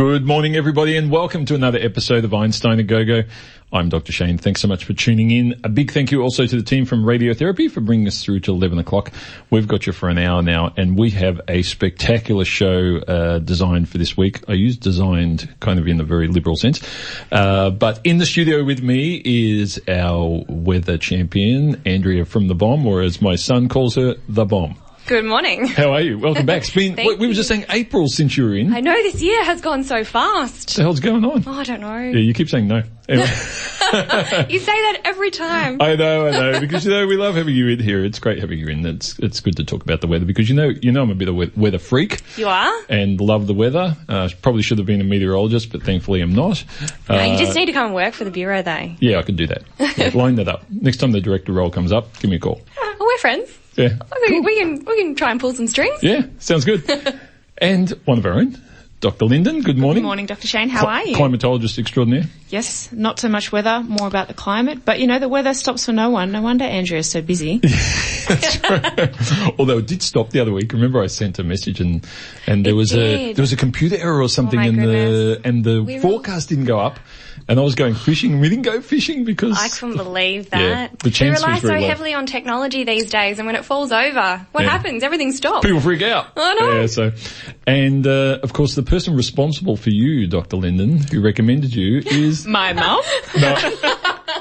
Good morning everybody and welcome to another episode of Einstein A Go-Go. I'm Dr. Shane. Thanks so much for tuning in. A big thank you also to the team from Radiotherapy for bringing us through to 11 o'clock. We've got you for an hour now and we have a spectacular show uh, designed for this week. I use designed kind of in a very liberal sense. Uh, but in the studio with me is our weather champion, Andrea from The BoM, or as my son calls her, The Bomb. Good morning. How are you? Welcome back. It's been, we, we were just saying April since you were in. I know this year has gone so fast. What the hell's going on? Oh, I don't know. Yeah, you keep saying no. Anyway. you say that every time. I know, I know, because you know we love having you in here. It's great having you in. It's it's good to talk about the weather because you know you know I'm a bit of a weather freak. You are. And love the weather. Uh, probably should have been a meteorologist, but thankfully I'm not. No, uh, you just need to come and work for the bureau, though. Yeah, I can do that. Yeah, line that up. Next time the director role comes up, give me a call. Oh, we're friends. Yeah. Cool. We can we can try and pull some strings. Yeah, sounds good. and one of our own. Dr. Linden, good morning. Good morning, Dr. Shane. How are you? Climatologist extraordinaire. Yes, not so much weather, more about the climate. But you know, the weather stops for no one. No wonder Andrea's is so busy. That's true. Although it did stop the other week. Remember I sent a message and, and there It was did. a, there was a computer error or something Oh my and the, and the We were- forecast didn't go up and I was going fishing we didn't go fishing because. I couldn't believe that. Yeah, the we chance rely was so low. heavily on technology these days, and when it falls over, what Yeah. happens? Everything stops. People freak out. I know. Yeah, so, and, uh, of course the person responsible for you, Dr. Linden, who recommended you is My mum. No.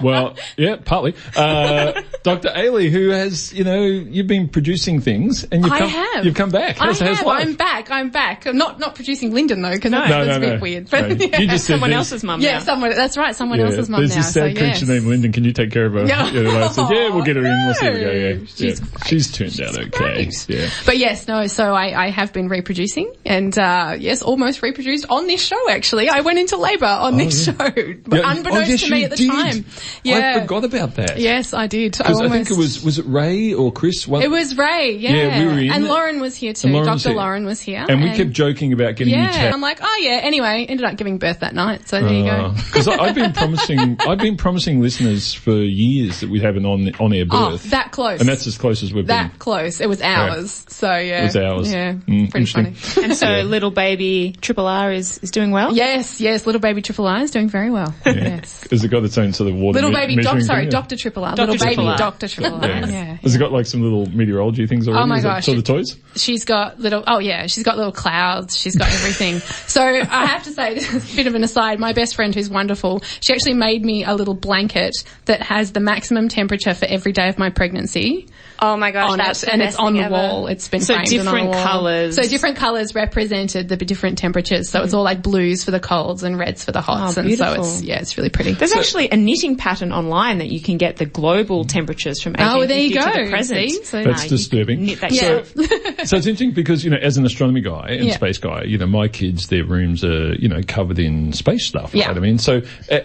well, yeah, partly. Uh, Dr. Ailie, who has, you know, you've been producing things and you've I come, have. you've come back. I How's, how's have. life? I'm back. I'm back. I'm not not producing Linden though, because no, that's, no, that's a no. bit weird. But No, yeah, You just said Someone else's mum yeah, now. someone. That's right. Someone Yeah, else's mum there's now. this So sad creature yes. named Linden. Can you take care of her? Yeah. You know, said, yeah, we'll get her in. We'll see how we go. Yeah, she's yeah. She's turned out okay. Great. Yeah. But yes, no. So I, I have been reproducing, and uh, yes, almost reproduced on this show. Actually, I went into labour on this yeah. show, but Yeah, unbeknownst oh, to me at the time. Yeah. I forgot about that. Yes, I did. I, Because I, almost, think it was, was it Ray or Chris? One, It was Ray. Yeah. Yeah, we were in and it. Lauren was here too. And Lauren was Dr. here. Lauren was here, and we kept joking about getting you Yeah, tapped. I'm like, oh yeah. Anyway, ended up giving birth that night. So there you go. Because I've been promising, I've been promising listeners for years that we'd have an on on air birth. Oh, birth. that close. and that's as close as we've that been. That close. It was hours. So yeah. It was hours. Yeah. Mm, pretty funny. interesting. And so little baby Triple R is, is doing well? yes, yes. Little baby Triple R is doing very well. Yes. Has it got its own sort of water Little me- baby doc, sorry. Doctor Triple R. Dr. Little baby Triple Doctor Triple Yeah. Yeah. Has it got like some little meteorology things already? Oh my Is gosh. Sort of toys? She's got little, oh yeah, she's got little clouds, she's got everything. so I have to say, this is a bit of an aside, my best friend who's wonderful, she actually made me a little blanket that has the maximum temperature for every day of my pregnancy Oh my gosh, on that's it, and it's on the ever. wall. It's been So framed and on the different wall. colours. So different colours represented the different temperatures. So it's all like blues for the colds and reds for the hots, Oh, and so it's yeah, it's really pretty. There's actually a knitting pattern online that you can get the global temperatures from 1850 Oh, there you to go. the present. See? So- That's you disturbing. Knit that Yeah. yourself. So it's interesting because, you know, as an astronomy guy and Yeah. space guy, you know, my kids, their rooms are, you know, covered in space stuff, Yeah. right? I mean, so uh,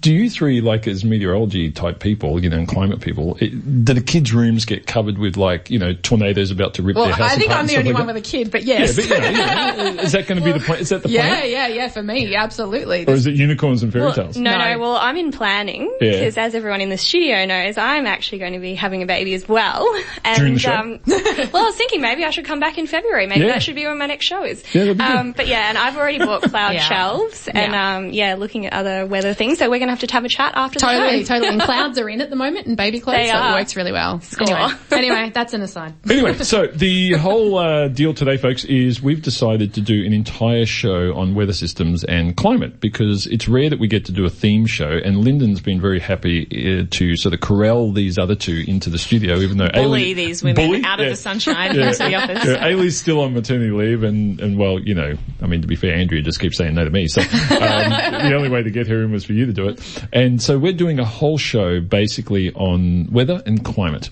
do you three, like as meteorology type people, you know, and climate people, it, do the kids' rooms get covered with like, you know, tornadoes about to rip Well, their house I think apart I'm the only like one that? with a kid, but Yeah, yes. but, you know, you know, is that going to be the plan? Is that the point? Yeah, plan? yeah, yeah, for me, absolutely. Or is it unicorns and fairy Well, tales? no, no, No. Well, I'm in planning Yeah. because, as everyone in the studio knows, I'm actually going to be having a baby as well. And During the show? um, well, I was thinking maybe I should come back in February. Maybe Yeah. that should be when my next show is. Yeah, that'd be good. um, but yeah, and I've already bought cloud Yeah. shelves and Yeah. um, yeah, looking at other weather things. So we're going to have to have a chat after Totally, the show. totally. And clouds are in at the moment and baby clothes, They so are. it works really well. Anyway, anyway, that's an aside. Anyway, so the whole uh, deal today, folks, is we've decided to do an entire show on weather systems and climate because it's rare that we get to do a theme show, and Linden's been very happy uh, to sort of corral these other two into the studio, even though Bully Ailie- these women Bully? out of Yeah. the sunshine Yeah. into the office. Yeah, Ailie's still on maternity leave, and, and well, you know, I mean, to be fair, Andrea just keeps saying no to me, so um, the only way to get her in was for you to do it. And so we're doing a whole show basically on weather and climate.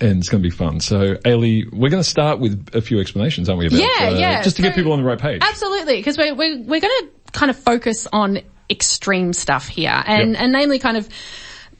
And it's going to be fun. So, Ailie, we're going to start with a few explanations, aren't we? About, Yeah, uh, yeah. Just to get people on the right page. Absolutely, because we're, we're, we're going to kind of focus on extreme stuff here, and, Yep. and namely kind of,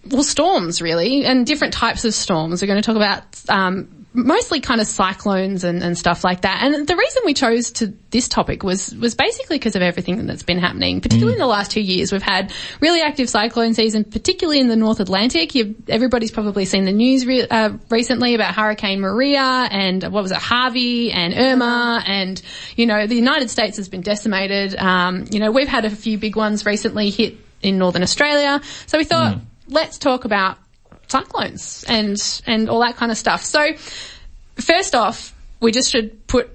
well, storms really, and different types of storms. We're going to talk about, um, mostly kind of cyclones and, and stuff like that. And the reason we chose to this topic was was basically because of everything that's been happening, particularly in the last two years. We've had really active cyclone season, particularly in the North Atlantic. You've, everybody's probably seen the news re- uh, recently about Hurricane Maria and what was it, Harvey and Irma, and you know the United States has been decimated. Um, you know we've had a few big ones recently hit in Northern Australia, so we thought let's talk about cyclones and and all that kind of stuff. So first off, we just should put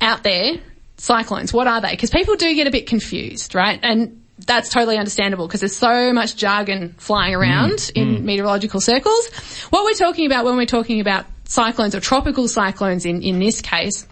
out there cyclones. What are they? Because people do get a bit confused, right? And that's totally understandable because there's so much jargon flying around in meteorological circles. What we're talking about when we're talking about cyclones or tropical cyclones in, in this case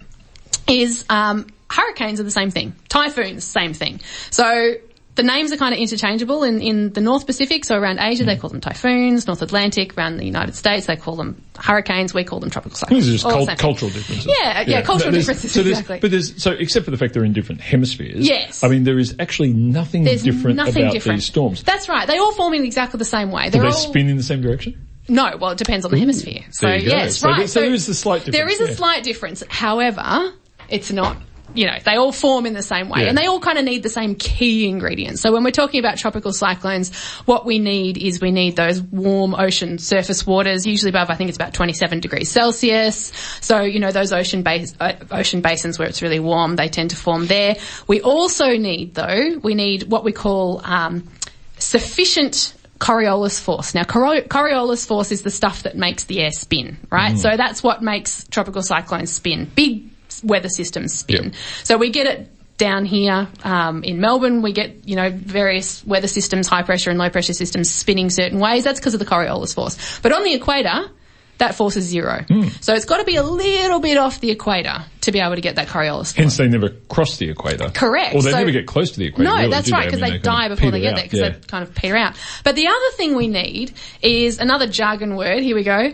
is um, hurricanes are the same thing. Typhoons, same thing. So the names are kind of interchangeable in, in the North Pacific. So around Asia, they call them typhoons. North Atlantic, around the United States, they call them hurricanes. We call them tropical cyclones. These are just All the cult- same thing. cultural differences. Yeah, yeah, cultural There's- differences, So exactly. But there's so except for the fact they're in different hemispheres. Yes. I mean, there is actually nothing There's different nothing about different. these storms. That's right. They all form in exactly the same way. They're they all spin in the same direction? No, well, it depends on the hemisphere. So there you go. yes, So right. there- so there is a slight difference. There is a yeah. slight difference. However, it's not. You know, they all form in the same way, Yeah. and they all kind of need the same key ingredients. So when we're talking about tropical cyclones, what we need is we need those warm ocean surface waters, usually above I think it's about 27 degrees Celsius. So you know those ocean base, uh, ocean basins where it's really warm, they tend to form there. We also need though, we need what we call um, sufficient Coriolis force. Now, Coriolis force is the stuff that makes the air spin, right? So that's what makes tropical cyclones spin. Big weather systems spin. Yep. So we get it down here um, in Melbourne. We get you know various weather systems, high pressure and low pressure systems spinning certain ways. That's because of the Coriolis force. But on the equator. That force is zero. So it's got to be a little bit off the equator to be able to get that Coriolis force. Hence, they never cross the equator. Correct. Or they So- never get close to the equator. No, really, that's right, I because mean, they, die before they get there, because yeah. they kind of peter out. But the other thing we need is another jargon word. Here we go.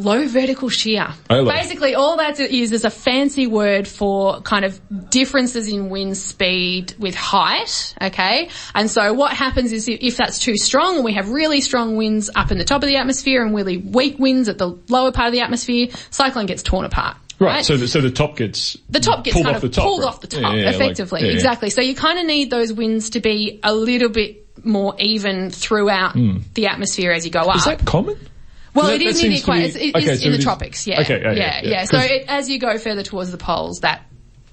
Low vertical shear. Oh. Basically, all that is is a fancy word for kind of differences in wind speed with height. Okay, and so what happens is if, that's too strong, and we have really strong winds up in the top of the atmosphere and really weak winds at the lower part of the atmosphere, cyclone gets torn apart. Right, so the, so the top gets the top gets pulled kind off of the top, pulled right? off the top, Yeah, yeah, effectively. yeah, yeah. Exactly. So you kind of need those winds to be a little bit more even throughout hmm. the atmosphere as you go up. Is that common? Well, that- it is in equator. It's, it okay, is so in the tropics. Yeah. okay, yeah, yeah, yeah, yeah. yeah. So it, as you go further towards the poles, that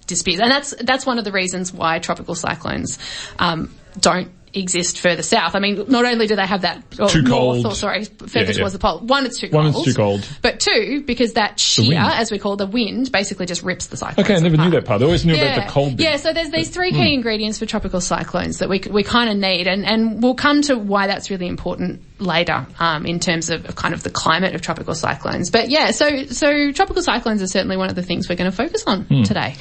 disappears, and that's that's one of the reasons why tropical cyclones um, don't exist further south. I mean, not only do they have that or Too north cold. or sorry further Yeah, yeah. towards the pole. One, it's too One, cold. One, it's too cold. But two, because that shear, as we call the wind, basically just rips the cyclone. Okay, I never knew that part. I always knew Yeah. about the cold bit. Yeah, so there's these three hmm. key ingredients for tropical cyclones that we we kind of need, and and we'll come to why that's really important later um, in terms of, of kind of the climate of tropical cyclones. But yeah, so so tropical cyclones are certainly one of the things we're going to focus on hmm. today.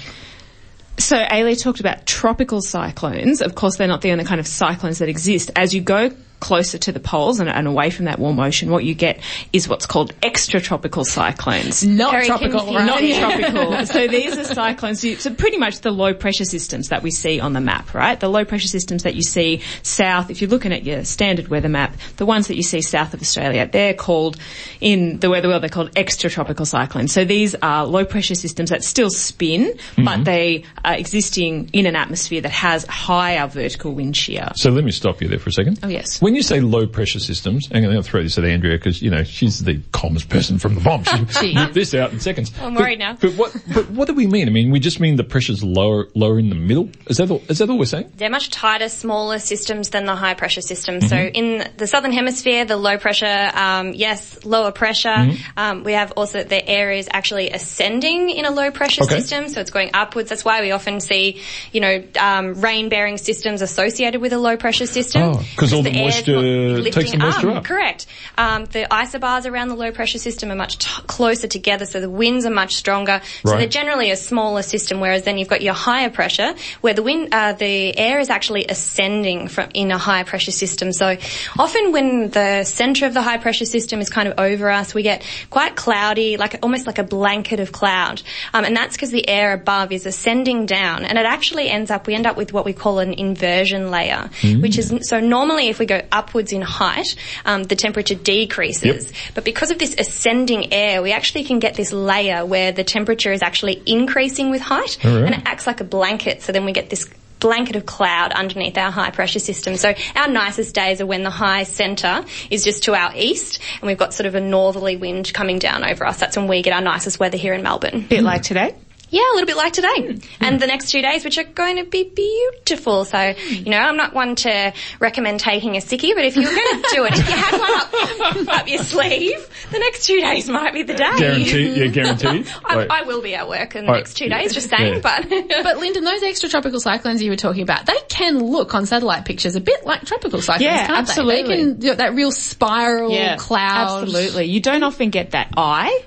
So Ailie talked about tropical cyclones. Of course, they're not the only kind of cyclones that exist. As you go closer to the poles and, and away from that warm ocean, what you get is what's called extratropical cyclones. Not Very tropical, right? Not tropical. so these are cyclones. So pretty much the low pressure systems that we see on the map, right? The low pressure systems that you see south. If you're looking at your standard weather map, the ones that you see south of Australia, they're called in the weather world. They're called extratropical cyclones. So these are low pressure systems that still spin, mm-hmm. but they are existing in an atmosphere that has higher vertical wind shear. So let me stop you there for a second. Oh, yes. When you say low pressure systems, I'm going to throw this at Andrea because you know she's the calmest person from the BoM. She She whipped is. this out in seconds. I'm But- worried now. But what? But what do we mean? I mean, we just mean the pressure's lower, lower in the middle. Is that all, is that all we're saying? They're much tighter, smaller systems than the high pressure systems. So in the southern hemisphere, the low pressure, um, yes, lower pressure. Um, we have also the air is actually ascending in a low pressure Okay. system, so it's going upwards. That's why we often see, you know, um, rain bearing systems associated with a low pressure system. Oh, 'cause all the air's moisture not takes the lifting moisture up. Correct. Um, the isobars around the low pressure system are much t- closer together, so the winds are much stronger. So Right. they're generally a smaller system, whereas then you've got your higher pressure, where the wind, uh, the air is actually ascending from in a high pressure system. So often when the center of the high pressure system is kind of over us, we get quite cloudy, like almost like a blanket of cloud, um, and that's because the air above is ascending down, and it actually ends up we end up with what we call an inversion layer, which is so normally if we go upwards in height, um, the temperature decreases. But because of this ascending air, we actually can get this layer where the temperature is actually increasing with height, All right. and it acts like a blanket. So then we get this blanket of cloud underneath our high pressure system. So our nicest days are when the high centre is just to our east and we've got sort of a northerly wind coming down over us. That's when we get our nicest weather here in Melbourne. bit like today. Yeah, a little bit like today. Hmm. And the next two days, which are going to be beautiful. So, you know, I'm not one to recommend taking a sickie, but if you're going to do it, if you had one up, up your sleeve, the next two days might be the day. Guaranteed, yeah, guaranteed. I, I will be at work in the Right. next two days, just saying, Yeah. but. But Linden, those extra tropical cyclones you were talking about, they can look on satellite pictures a bit like tropical cyclones, Yeah, can't absolutely. they? They can, you know, that real spiral cloud. Absolutely. You don't often get that eye.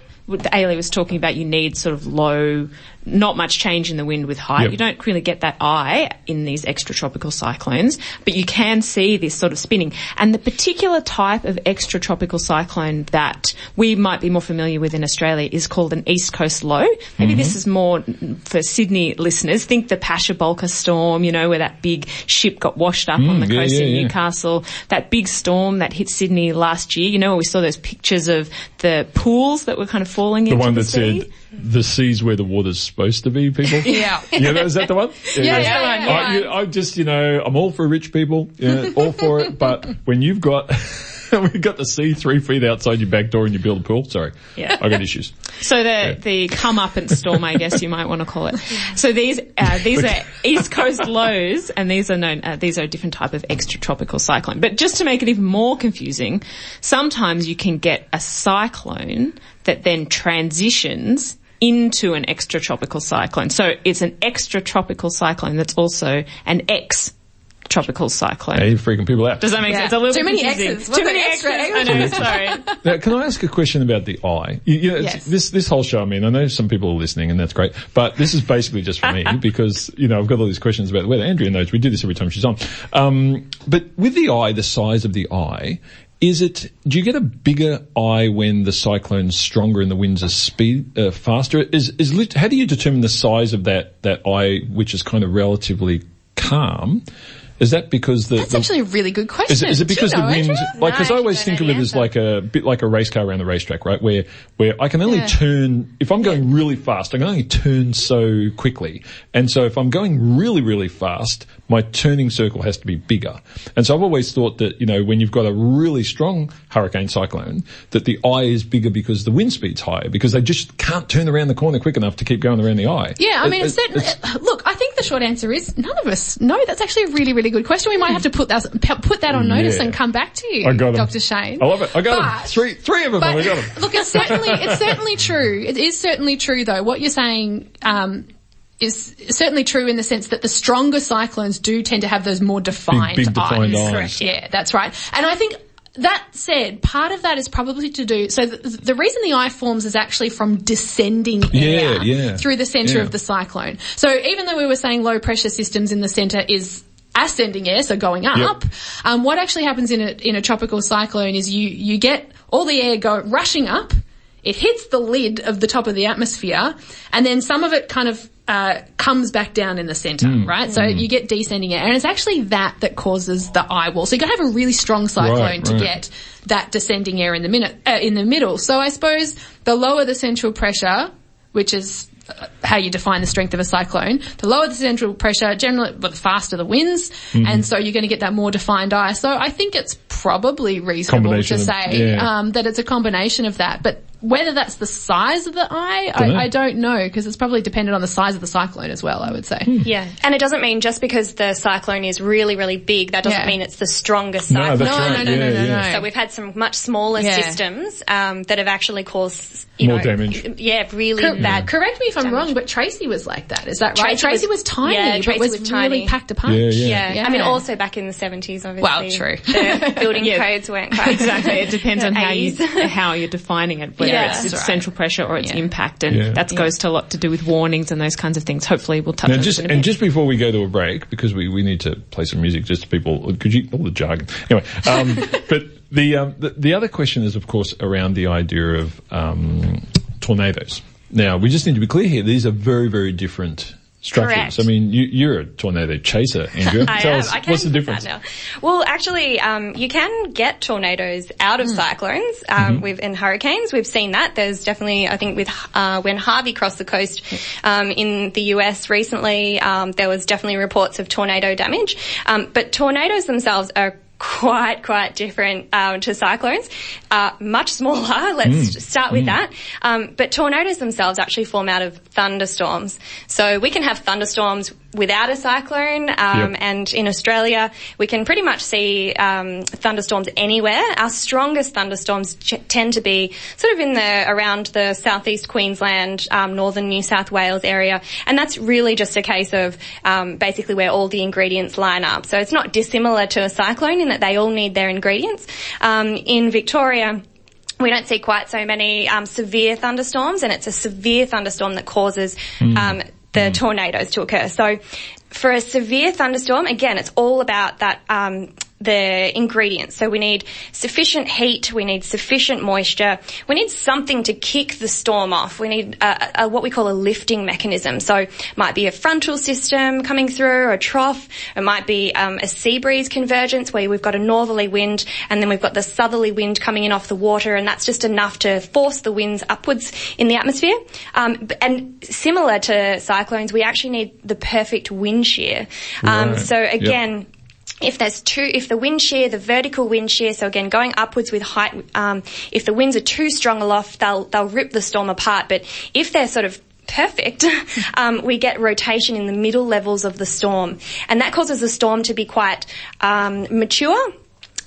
Ailie was talking about, you need sort of low, not much change in the wind with height. Yep. You don't really get that eye in these extratropical cyclones, but you can see this sort of spinning. And the particular type of extratropical cyclone that we might be more familiar with in Australia is called an east coast low. Maybe this mm-hmm. is more for Sydney listeners. Think the Pasha storm, you know, where that big ship got washed up on mm, the yeah, coast yeah, in yeah. Newcastle. That big storm that hit Sydney last year, you know, we saw those pictures of the pools that were kind of falling The into the that sea. said, the sea's where the water's supposed to be, people. Yeah. Yeah, is that the one? Yeah, yeah, yeah, yeah. I, you- I just, you know, I'm all for rich people, yeah, all for it, but when you've got, we've got the sea three feet outside your back door and you build a pool, sorry. Yeah. I got issues. So the the come up and storm, I guess you might want to call it. So these uh, these are east coast lows, and these are known uh, these are a different type of extratropical cyclone. But just to make it even more confusing, sometimes you can get a cyclone that then transitions into an extratropical cyclone. So it's an extratropical cyclone that's also an ex tropical cyclone. Hey, you're freaking people out. Does that make Yeah. sense? A little Too many confusing. X's. Too many an X's. I know. Sorry. Now, can I ask a question about the eye? You, you know, Yes. this this whole show. I mean, I know some people are listening, and that's great. But this is basically just for me because you know I've got all these questions about the weather. Andrea knows we do this every time she's on. Um, but with the eye, the size of the eye. Is it? Do you get a bigger eye when the cyclone's stronger and the winds are speed uh, faster? Is is how do you determine the size of that that eye, which is kind of relatively calm? Is that because the, That's the actually a really good question. is it, is it Do you because know, the wind, Andrea? like, because No, I always think of it as like a bit like a race car around the racetrack, right? Where, where I can only Yeah. turn, if I'm going really fast, I can only turn so quickly. And so if I'm going really, really fast, my turning circle has to be bigger. And so I've always thought that, you know, when you've got a really strong hurricane cyclone, that the eye is bigger because the wind speed's higher, because they just can't turn around the corner quick enough to keep going around the eye. Yeah, I mean, it's it- certainly, look, I think the short answer is none of us know. That's actually a really, really good question. We might have to put that, put that on notice Yeah. and come back to you, I got 'em. Dr. Shane. I love it. I got them. Three, three of them. But I got them. look, it's certainly it's certainly true. It is certainly true, though. What you're saying um, is certainly true in the sense that the stronger cyclones do tend to have those more defined big defined eyes. eyes. Correct. Yeah, that's right. And I think. That said, part of that is probably to do, so the, the reason the eye forms is actually from descending air Yeah, yeah. through the centre Yeah. of the cyclone. So even though we were saying low pressure systems in the centre is ascending air, so going up, um, what actually happens in a, in a tropical cyclone is you, you get all the air go rushing up, it hits the lid of the top of the atmosphere, and then some of it kind of uh, comes back down in the centre, Hmm. right? So you get descending air, and it's actually that that causes the eye wall. So you got to have a really strong cyclone Right, to right. get that descending air in the minute uh, in the middle. So I suppose the lower the central pressure, which is how you define the strength of a cyclone, the lower the central pressure, generally, but the faster the winds, Mm-hmm. and so you're going to get that more defined eye. So I think it's probably reasonable to Combination of- say yeah. um, that it's a combination of that, but. Whether that's the size of the eye, Dunno. I, I don't know because it's probably dependent on the size of the cyclone as well. I would say. Yeah, and it doesn't mean just because the cyclone is really, really big, that doesn't Yeah. mean it's the strongest No, cyclone. that's No, right. no, no, yeah, no, no, yeah. no. So we've had some much smaller Yeah. systems um, that have actually caused you More know, damage. Yeah, really Cor- bad. Correct me if I'm damage. wrong, but Tracy was like that. Is that right? Tracy Tracy was- was, tiny, yeah, but Tracy was, was really packed a punch. Yeah, yeah. Yeah. Yeah. I mean, also back in the 70s, obviously. Well, true. The building Yeah. codes weren't quite Exactly. It depends on how you how you're defining it, whether Yeah, it's, that's it's right. central pressure or it's Yeah. impact, and Yeah. that goes to a lot to do with warnings and those kinds of things. Hopefully, we'll touch Now, on just it and just before we go to a break, because we, we need to play some music, just to people, could you all the jargon anyway? Um, but the, um, the the other question is, of course, around the idea of um, tornadoes. Now, we just need to be clear here; these are very very different structures. Correct. I mean, you, you're a tornado chaser, Andrea. I Tell am. us, what's the difference? now. Well, actually, um, you can get tornadoes out of Hmm. cyclones. Um, Mm-hmm. We've in hurricanes, we've seen that. There's definitely, I think, with uh, when Harvey crossed the coast um, in the US recently, um, there was definitely reports of tornado damage. Um, but tornadoes themselves are quite, quite different um, to cyclones. Uh, much smaller. Let's Mm. start with that. Um, but tornadoes themselves actually form out of thunderstorms. So we can have thunderstorms without a cyclone. Um, Yep. And in Australia, we can pretty much see um, thunderstorms anywhere. Our strongest thunderstorms ch- tend to be sort of in the around the southeast Queensland, um, northern New South Wales area, and that's really just a case of um, basically where all the ingredients line up. So it's not dissimilar to a cyclone that they all need their ingredients. Um, in Victoria we don't see quite so many um, severe thunderstorms, and it's a severe thunderstorm that causes um, the tornadoes to occur. So, for a severe thunderstorm, again, it's all about that. Um, the ingredients. So we need sufficient heat, we need sufficient moisture, we need something to kick the storm off. We need a, a, what we call a lifting mechanism. So it might be a frontal system coming through, a trough. It might be um, a sea breeze convergence where we've got a northerly wind and then we've got the southerly wind coming in off the water, and that's just enough to force the winds upwards in the atmosphere. Um, and similar to cyclones, we actually need the perfect wind shear. Um, Right. so Yep. If there's two, if the wind shear, the vertical wind shear, so again going upwards with height, um, if the winds are too strong aloft, they'll they'll rip the storm apart. But if they're sort of perfect, um, we get rotation in the middle levels of the storm, and that causes the storm to be quite um, mature.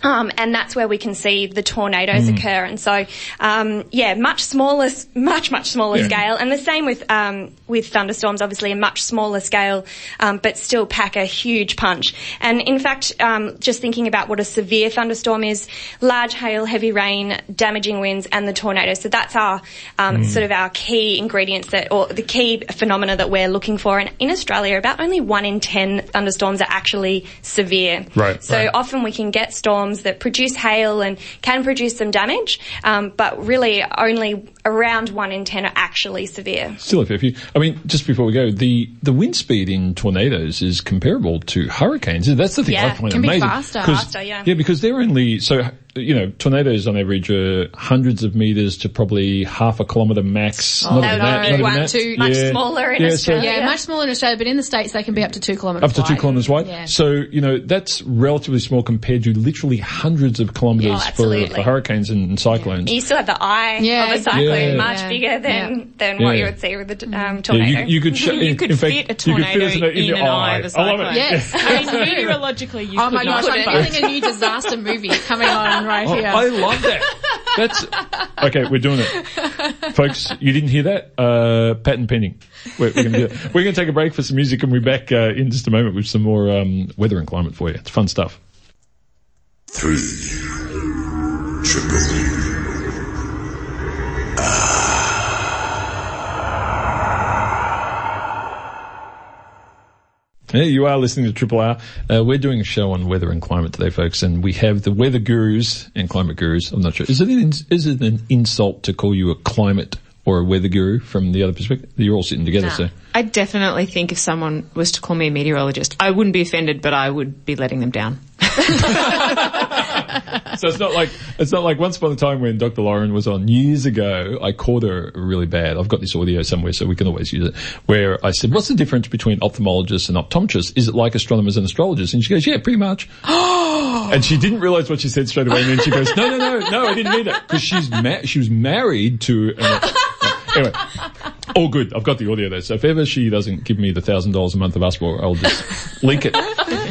Um, and that's where we can see the tornadoes Mm. occur. And so, um, yeah, much smaller, much much smaller Yeah. scale, and the same with um, with thunderstorms. Obviously, a much smaller scale, um, but still pack a huge punch. And in fact, um, just thinking about what a severe thunderstorm is: large hail, heavy rain, damaging winds, and the tornado. So that's our um, Mm. sort of our key ingredients that, or the key phenomena that we're looking for. And in Australia, about only one in ten thunderstorms are actually severe. Right, So right. often we can get storms that produce hail and can produce some damage, um, but really only around one in ten are actually severe. Still a fair few. I mean, just before we go, the, the wind speed in tornadoes is comparable to hurricanes. That's the thing I Yeah, find can be amazing. faster. Faster, yeah. Yeah, because they're only, so, you know, tornadoes on average are hundreds of meters to probably half a kilometer max. not no, even that, no, not even that. two, much smaller in Yeah, so- Australia. Yeah, much smaller in Australia, but in the States they can be up to two kilometres up to two kilometres wide. Yeah. So, you know, that's relatively small compared to literally hundreds of kilometres Yeah, for, for hurricanes and, and cyclones. You still have the eye Yeah, of a cyclone, Yeah. much Yeah. bigger than, Yeah. than what you would see with a um, Yeah, tornado. you, you could, sh- You in, could in fact, fit a you could fit tornado in, in in an eye of a I love it. cyclone. Yes. I mean, meteorologically, you Oh could my not. gosh, I'm feeling a new disaster movie coming on right Oh, here. I love that. That's okay. We're doing it, folks. You didn't hear that? Uh, patent pending. We're, we're going to do it. We're going to take a break for some music, and we're back uh, in just a moment with some more um, weather and climate for you. It's fun stuff. Three. Triple. Yeah, you are listening to Triple R. Uh, we're doing a show on weather and climate today, folks, and we have the weather gurus and climate gurus. I'm not sure. Is it an, is it an insult to call you a climate or a weather guru from the other perspective? You're all sitting together, so. I definitely think if someone was to call me a meteorologist, I wouldn't be offended, but I would be letting them down. So it's not like it's not like once upon a time when Dr. Lauren was on years ago, I caught her really bad. I've got this audio somewhere, so we can always use it. Where I said, "What's the difference between ophthalmologists and optometrists? Is it like astronomers and astrologers?" And she goes, "Yeah, pretty much." and she didn't realize what she said straight away. And then she goes, "No, no, no, no, I didn't mean that because she's ma- she was married to." An, uh, anyway, all good. I've got the audio there. so if ever she doesn't give me the thousand dollars a month of Usmore, I'll just link it.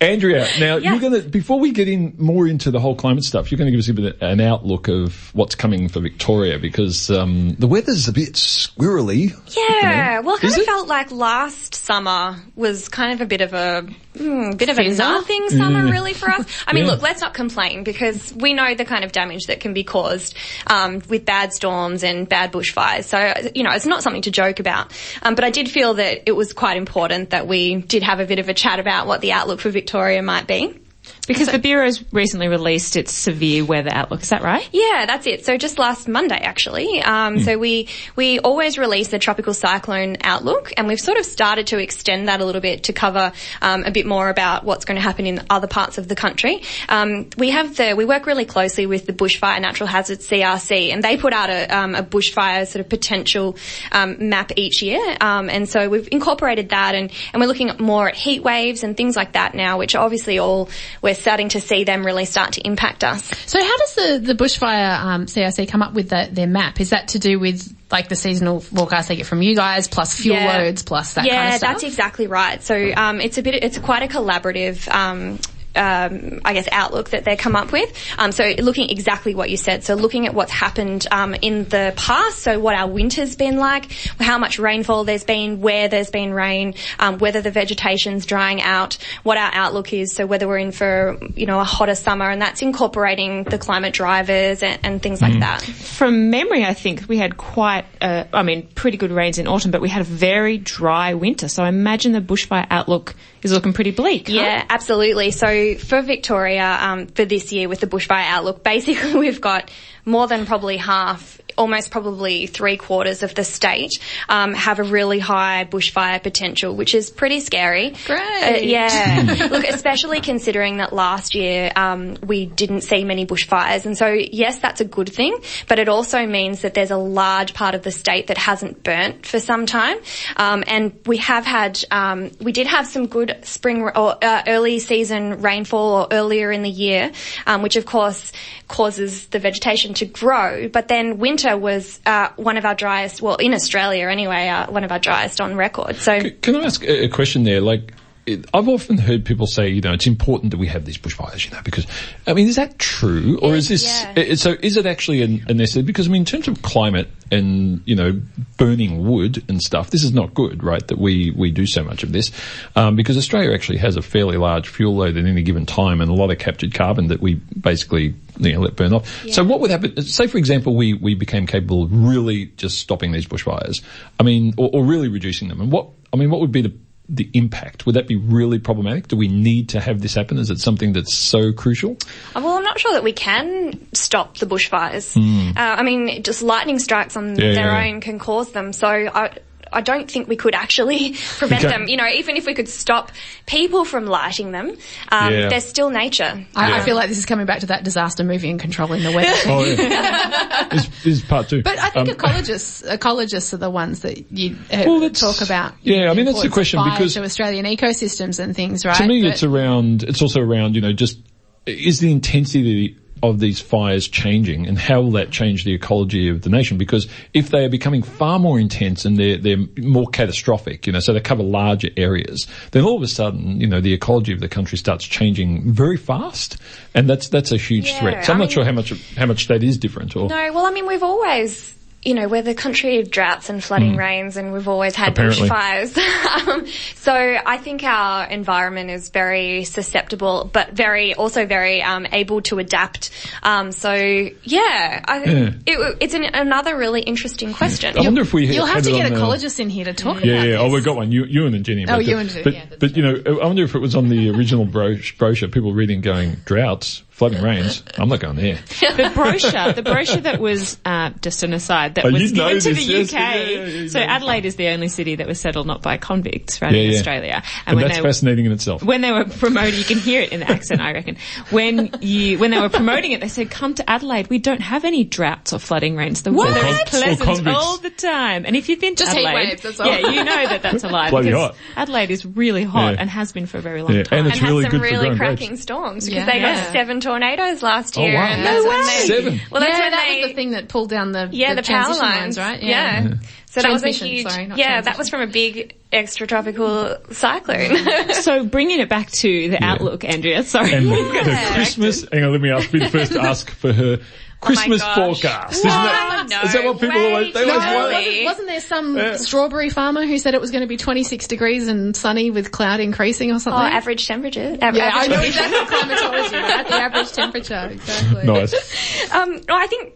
Andrea, now you're going to, before we get in more into the whole climate stuff, you're going to give us a bit of an outlook of what's coming for Victoria because um, the weather's a bit squirrely. Yeah, well, it kind Is of it? felt like last summer was kind of a bit of a mm, bit of a nothing summer, really, for us. I mean, Yeah. look, let's not complain because we know the kind of damage that can be caused um, with bad storms and bad bushfires. So, you know, it's not something to joke about. Um, but I did feel that it was quite important that we did have a bit of a chat about what the outlook for Victoria might be. Because the Bureau's recently released its severe weather outlook. Is that right? Yeah, that's it. So just last Monday, actually. Um, So we we always release the tropical cyclone outlook, and we've sort of started to extend that a little bit to cover um, a bit more about what's going to happen in other parts of the country. Um, we have the we work really closely with the Bushfire Natural Hazards CRC, and they put out a, um, a bushfire sort of potential um, map each year, um, and so we've incorporated that, and and we're looking at more at heat waves and things like that now, which are obviously all we're starting to see them really start to impact us. So how does the, the bushfire um, CRC come up with the, their map? Is that to do with like the seasonal forecast they get from you guys, plus fuel Yeah. loads, plus that yeah, kind of stuff? Yeah, that's exactly right. So um, it's a bit, it's quite a collaborative. Um, um, I guess outlook that they come up with. Um, so looking exactly what you said. So looking at what's happened um, in the past. So what our winter's been like, how much rainfall there's been, where there's been rain, um, whether the vegetation's drying out, what our outlook is. So whether we're in for you know a hotter summer, and that's incorporating the climate drivers and, and things like that. From memory, I think we had quite, uh, I mean, pretty good rains in autumn, but we had a very dry winter. So I imagine the bushfire outlook is looking pretty bleak. Yeah, absolutely. So for Victoria, um, for this year with the bushfire outlook, basically we've got more than probably half, almost probably three quarters of the state um, have a really high bushfire potential, which is pretty scary. Great. Uh, yeah. Look, especially considering that last year um, we didn't see many bushfires, and so yes, that's a good thing, but it also means that there's a large part of the state that hasn't burnt for some time, um, and we have had, um, we did have some good spring or uh, early season rainfall or earlier in the year, um, which of course causes the vegetation to grow. But then winter was uh, one of our driest, well, in Australia anyway, uh, one of our driest on record. So. Can I ask a question there? Like, it, I've often heard people say, you know, it's important that we have these bushfires, you know, because, I mean, is that true? Or is this, Yeah. i- so is it actually a, necessity? Because, I mean, in terms of climate and, you know, burning wood and stuff, this is not good, right, that we, we do so much of this. Um, because Australia actually has a fairly large fuel load at any given time and a lot of captured carbon that we basically, you know, let burn off. So what would happen, say for example, we, we became capable of really just stopping these bushfires, I mean, or, or really reducing them. And what, I mean, what would be the, the impact? Would that be really problematic? Do we need to have this happen? Is it something that's so crucial? Uh, Well, I'm not sure that we can stop the bushfires. Uh, I mean, just lightning strikes on. Yeah, their yeah. own can cause them. So I, I don't think we could actually prevent Okay. them. You know, even if we could stop people from lighting them, um, Yeah. they're still nature. I, I feel like this is coming back to that disaster movie and controlling the weather. Oh, yeah. this, this is part two. But I think Um, ecologists, ecologists are the ones that you uh, Well, talk about. yeah, I mean, that's the question because- to Australian ecosystems and things, right? to me, But- it's around, it's also around, you know, just, is the intensity of these fires changing and how will that change the ecology of the nation? Because if they are becoming far more intense and they're, they're more catastrophic, you know, so they cover larger areas, then all of a sudden, you know, the ecology of the country starts changing very fast. And that's, that's a huge Yeah, threat. So I'm I not mean- sure how much, how much that is different or. No, well, I mean, we've always, you know, we're the country of droughts and flooding rains, and we've always had. Apparently. bushfires. um, so I think our environment is very susceptible, but very also very um, able to adapt. Um, so yeah, I, Yeah. It, it's an, another really interesting question. I wonder if we You'll have to get on the- ecologists in here to talk Yeah, about yeah. this. Oh, we've got one. You, you and Jenny. Oh, you the- and Jenny, But, yeah, that's but you know, I wonder if it was on the original broch- brochure, people reading going droughts, flooding rains. I'm not going there. the brochure, the brochure that was uh, just an aside that Oh, was given to the yes, UK. yeah, yeah, yeah, so. Adelaide is the only city that was settled not by convicts, right Yeah, in yeah. Australia. And when that's they fascinating in itself. when they were promoting, you can hear it in the accent, I reckon. When you when they were promoting it, they said, "Come to Adelaide. We don't have any droughts or flooding rains. The weather is pleasant all the time." And if you've been to Just heat Adelaide, waves, that's all. yeah, you know that that's a lie Bloody because hot. Adelaide is really hot Yeah. and has been for a very long Yeah, time. and and it's had really some good for really cracking grapes. storms because they got Yeah. seven tornadoes last year. Oh, year. wow. and No that's when way. they- Seven? Well, that's yeah, when that they, was the thing that pulled down the Yeah, the, power transition lines, right? Yeah. So that was a Transmission, huge. sorry, not yeah, that was from a big extratropical cyclone. So bringing it back to the outlook, Andrea. Sorry. And the Christmas, hang on, let me ask, be the first to ask for her Christmas gosh. forecast. Isn't that, No, is that what people way always, they always early. want? Wasn't, wasn't there some strawberry farmer who said it was going to be 26 degrees and sunny with cloud increasing or oh, something? average temperature. Av- yeah, I average know exactly climatology, right? The average temperature, exactly. Nice. Um, no, I think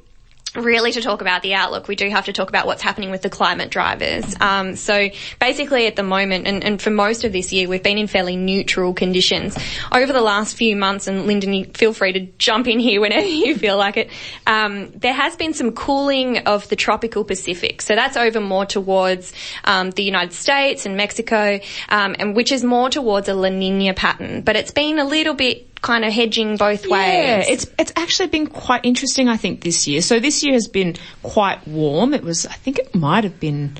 really to talk about the outlook, we do have to talk about what's happening with the climate drivers. Um, so basically at the moment, and, and, for most of this year, we've been in fairly neutral conditions. Over the last few months, and Linden, feel free to jump in here whenever you feel like it, um, there has been some cooling of the tropical Pacific. So that's over more towards um, the United States and Mexico, um, and which is more towards a La Nina pattern. But it's been a little bit kind of hedging both ways. Yeah, it's it's actually been quite interesting, I think, this year. So this year has been quite warm. It was, I think, it might have been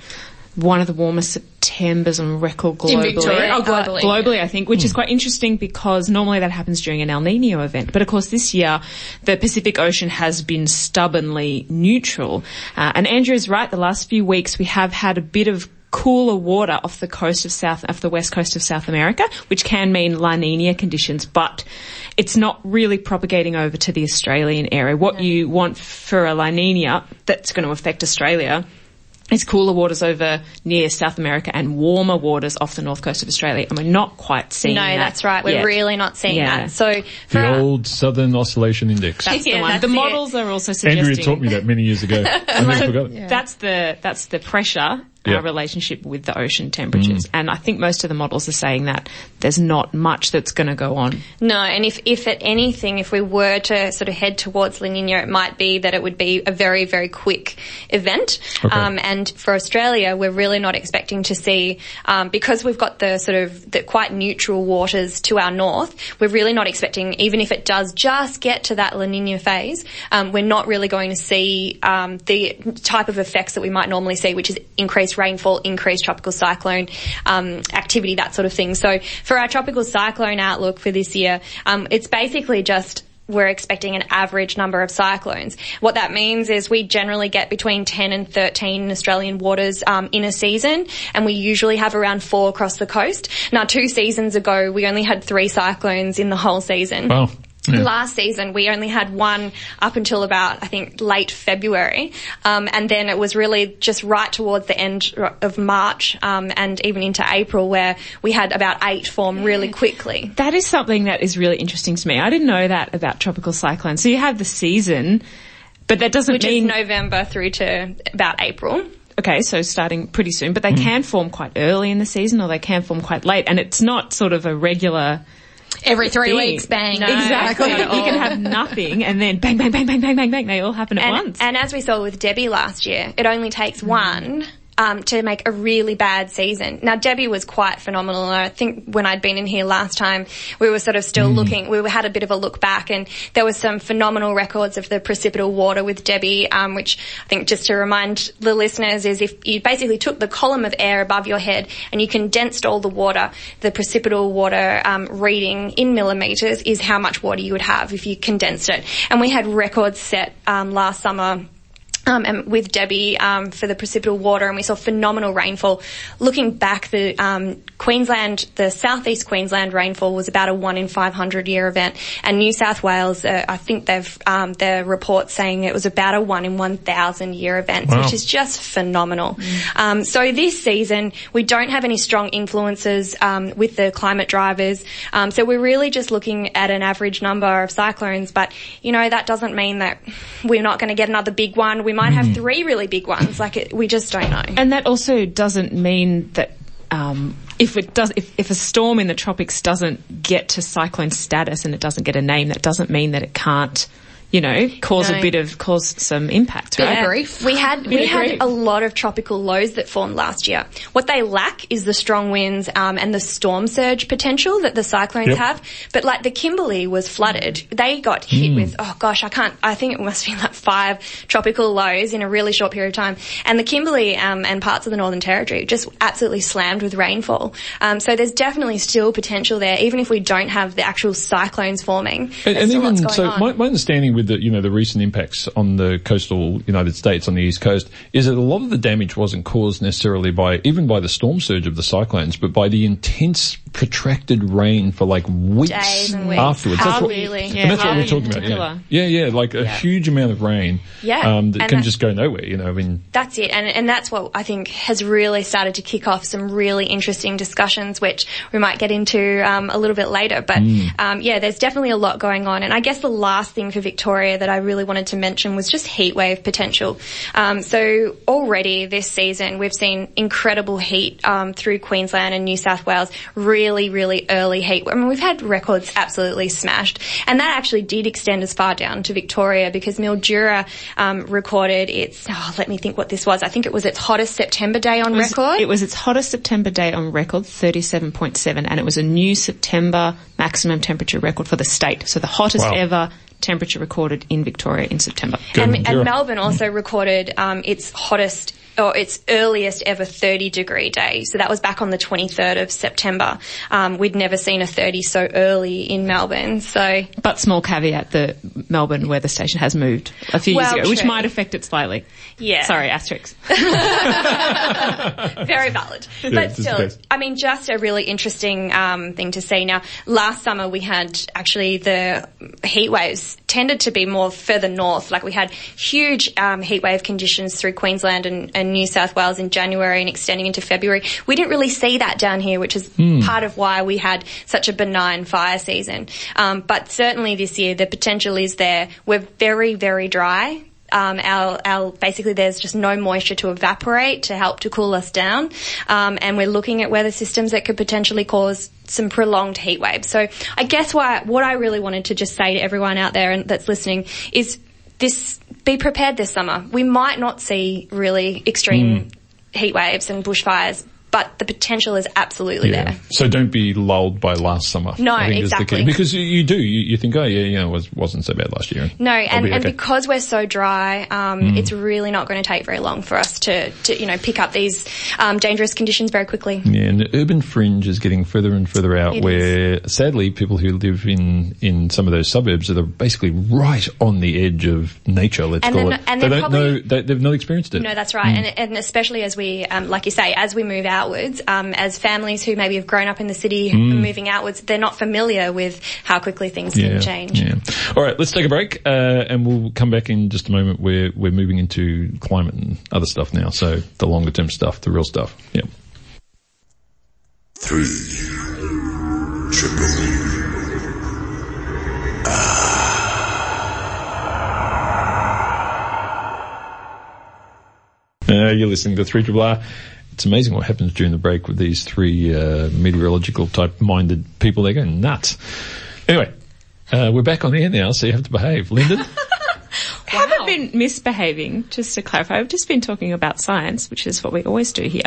one of the warmest September's on record globally. In Victoria? Oh, globally. Uh, globally, I think, which mm. is quite interesting because normally that happens during an El Nino event. But of course this year, the Pacific Ocean has been stubbornly neutral. Uh, and Andrea is right, the last few weeks we have had a bit of cooler water off the coast of South, off the west coast of South America, which can mean La Nina conditions, but it's not really propagating over to the Australian area. What you want for a La Nina that's going to affect Australia is cooler waters over near South America and warmer waters off the north coast of Australia. And we're not quite seeing no, that. No, that's right. We're yet. really not seeing Yeah. that. So for The our- old Southern Oscillation Index. That's the Yeah, one. that's The it. models are also suggesting Andrea taught me that many years ago. I never forgot it. That's the that's the pressure Yeah. uh, relationship with the ocean temperatures, and I think most of the models are saying that there's not much that's going to go on. No, and if, if at anything, if we were to sort of head towards La Nina, it might be that it would be a very, very quick event. Okay. Um, and for Australia, we're really not expecting to see, um, because we've got the sort of the quite neutral waters to our north, we're really not expecting, even if it does just get to that La Nina phase, um, we're not really going to see um, the type of effects that we might normally see, which is increased rainfall, increased tropical cyclone um, activity, that sort of thing. So for our tropical cyclone outlook for this year, um, it's basically just we're expecting an average number of cyclones. What that means is we generally get between 10 and 13 in Australian waters um, in a season, and we usually have around four across the coast. Now, two seasons ago, we only had three cyclones in the whole season. Wow. Yeah. Last season, we only had one up until about, I think, late February. Um, and then it was really just right towards the end of March um, and even into April where we had about eight form really quickly. That is something that is really interesting to me. I didn't know that about tropical cyclones. So you have the season, but that doesn't Which is mean November through to about April. okay, so starting pretty soon, but they can form quite early in the season or they can form quite late, and it's not sort of a regular Every three thing. weeks, bang. No. Exactly. you can have nothing and then bang, bang, bang, bang, bang, bang, bang. They all happen at And, once. and as we saw with Debbie last year, it only takes mm. one um, to make a really bad season. Now Debbie was quite phenomenal, and I think when I'd been in here last time, we were sort of still looking. We had a bit of a look back, and there was some phenomenal records of the precipitable water with Debbie, um, which I think just to remind the listeners is if you basically took the column of air above your head and you condensed all the water, the precipitable water um, reading in millimeters is how much water you would have if you condensed it. And we had records set um, last summer um, and with Debbie um, for the precipitable water, and we saw phenomenal rainfall. Looking back, the um, Queensland, the southeast Queensland rainfall was about a one in 500 year event, and New South Wales, uh, I think they've um, their report saying it was about a one in 1,000 year event, Wow. which is just phenomenal. Um, so this season, we don't have any strong influences um, with the climate drivers. Um, so we're really just looking at an average number of cyclones, but you know that doesn't mean that we're not going to get another big one. We might have three really big ones. Like it, we just don't know. And that also doesn't mean that um, if it does, if, if a storm in the tropics doesn't get to cyclone status and it doesn't get a name, that doesn't mean that it can't, you know, cause No. a bit of cause some impact, right? Yeah. brief. We had we had grief. a lot of tropical lows that formed last year. What they lack is the strong winds um, and the storm surge potential that the cyclones Yep. have. But like the Kimberley was flooded. They got hit with oh gosh, I can't. I think it must be like five tropical lows in a really short period of time. And the Kimberley um, and parts of the Northern Territory just absolutely slammed with rainfall. Um, so there's definitely still potential there, even if we don't have the actual cyclones forming. And, and even so, my, my understanding with the you know the recent impacts on the coastal United States on the east coast is that a lot of the damage wasn't caused necessarily by even by the storm surge of the cyclones, but by the intense protracted rain for like weeks weeks. afterwards. That's what, Really. and that's what we're talking about. Yeah. yeah, yeah, like a huge amount of rain. Yeah, um, that and can that- just go nowhere. You know, I mean, That's it, and and that's what I think has really started to kick off some really interesting discussions, which we might get into um, a little bit later. But um, yeah, there's definitely a lot going on, and I guess the last thing for Victoria. Victoria that I really wanted to mention was just heat wave potential. Um, so already this season we've seen incredible heat um, through Queensland and New South Wales. Really, really early heat. I mean, we've had records absolutely smashed, and that actually did extend as far down to Victoria because Mildura um, recorded its. Oh, let me think what this was. I think it was its hottest September day on It was- record. It was its hottest September day on record, 37.7, and it was a new September maximum temperature record for the state. So the hottest Wow. ever temperature recorded in Victoria in September. And, and Melbourne also recorded um, its hottest or its earliest ever 30 degree day. So that was back on the 23rd of September. Um, we'd never seen a 30 so early in Melbourne. So But small caveat, the Melbourne weather station has moved a few Well, years ago, which might affect it slightly. yeah. Sorry, asterisks. Very valid. but still. I mean, just a really interesting um, thing to see. Now, last summer we had actually the heat waves tended to be more further north. Like we had huge um, heat wave conditions through Queensland and, and New South Wales in January and extending into February. We didn't really see that down here, which is part of why we had such a benign fire season. Um, but certainly this year, the potential is there. We're very, very dry um, our, our basically there's just no moisture to evaporate to help to cool us down, um, and we're looking at weather systems that could potentially cause some prolonged heat waves. So I guess why what I really wanted to just say to everyone out there and that's listening is this: be prepared this summer. We might not see really extreme heat waves and bushfires. But the potential is absolutely there. So don't be lulled by last summer. No, I think is the exactly. Because you, do, you, you think, oh yeah, you know, it was, wasn't so bad last year. No, and, be and because we're so dry, um, Mm. it's really not going to take very long for us to, to you know, pick up these um, dangerous conditions very quickly. Yeah, and the urban fringe is getting further and further out It where sadly people who live in, in some of those suburbs are basically right on the edge of nature, let's And call it. and they don't probably- know, they, they've not experienced it. No, that's right, and, and especially as we, um, like you say, as we move outwards, um, as families who maybe have grown up in the city and moving outwards, they're not familiar with how quickly things yeah, can change. Yeah. All right, let's take a break, uh, and we'll come back in just a moment. We're we're moving into climate and other stuff now, so the longer term stuff, the real stuff. Yeah. three, triple Uh, you're listening to 3 R. It's amazing what happens during the break with these three uh, meteorological type minded people. They go nuts. Anyway, uh, we're back on the air now, so you have to behave. Linden? haven't been misbehaving, just to clarify. I've just been talking about science, which is what we always do here.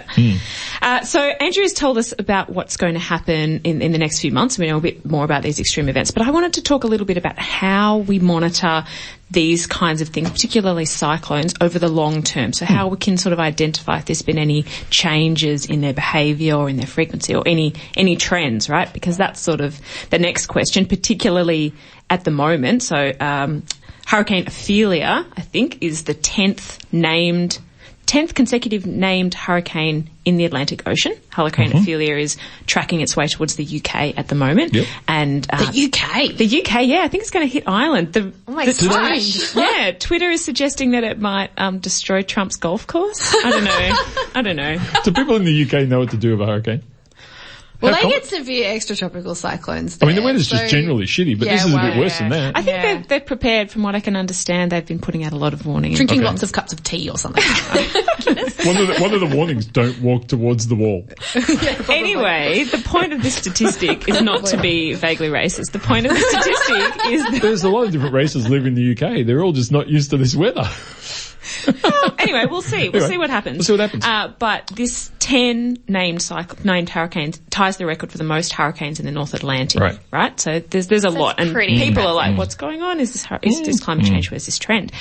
Uh, so Andrea has told us about what's going to happen in, in the next few months. We know a bit more about these extreme events, but I wanted to talk a little bit about how we monitor these kinds of things, particularly cyclones, over the long term. So how we can sort of identify if there's been any changes in their behaviour or in their frequency or any any trends, right? Because that's sort of the next question, particularly at the moment. So um, Hurricane Ophelia, I think, is the 10th named, 10th consecutive named hurricane in the Atlantic Ocean. Hurricane Ophelia is tracking its way towards the UK at the moment. Yep. And, uh, The UK. the UK, yeah, I think it's going to hit Ireland. The, Oh my the- gosh. yeah, Twitter is suggesting that it might um, destroy Trump's golf course. I don't know. I don't know. Do people in the UK know what to do with a hurricane? Well, How they com- get severe extratropical cyclones. I mean, the there, weather's just generally shitty, but Yeah, this is a bit well, worse than that. I think Yeah. they're, they're prepared. From what I can understand, they've been putting out a lot of warnings. Drinking Okay. lots of cups of tea or something. one, of the, one of the warnings, don't walk towards the wall. Anyway, the point of this statistic is not to be vaguely racist. The point of the statistic is that, There's a lot of different races live in the UK. They're all just not used to this weather. anyway, we'll see. We'll Anyway, see what happens. we'll see what happens. Uh, but this 10 named cycle, named hurricanes ties the record for the most hurricanes in the North Atlantic. Right. Right? So there's, there's a lot. And pretty people are like, Mm. what's going on? Is this, hur- is this climate change? Where's this trend?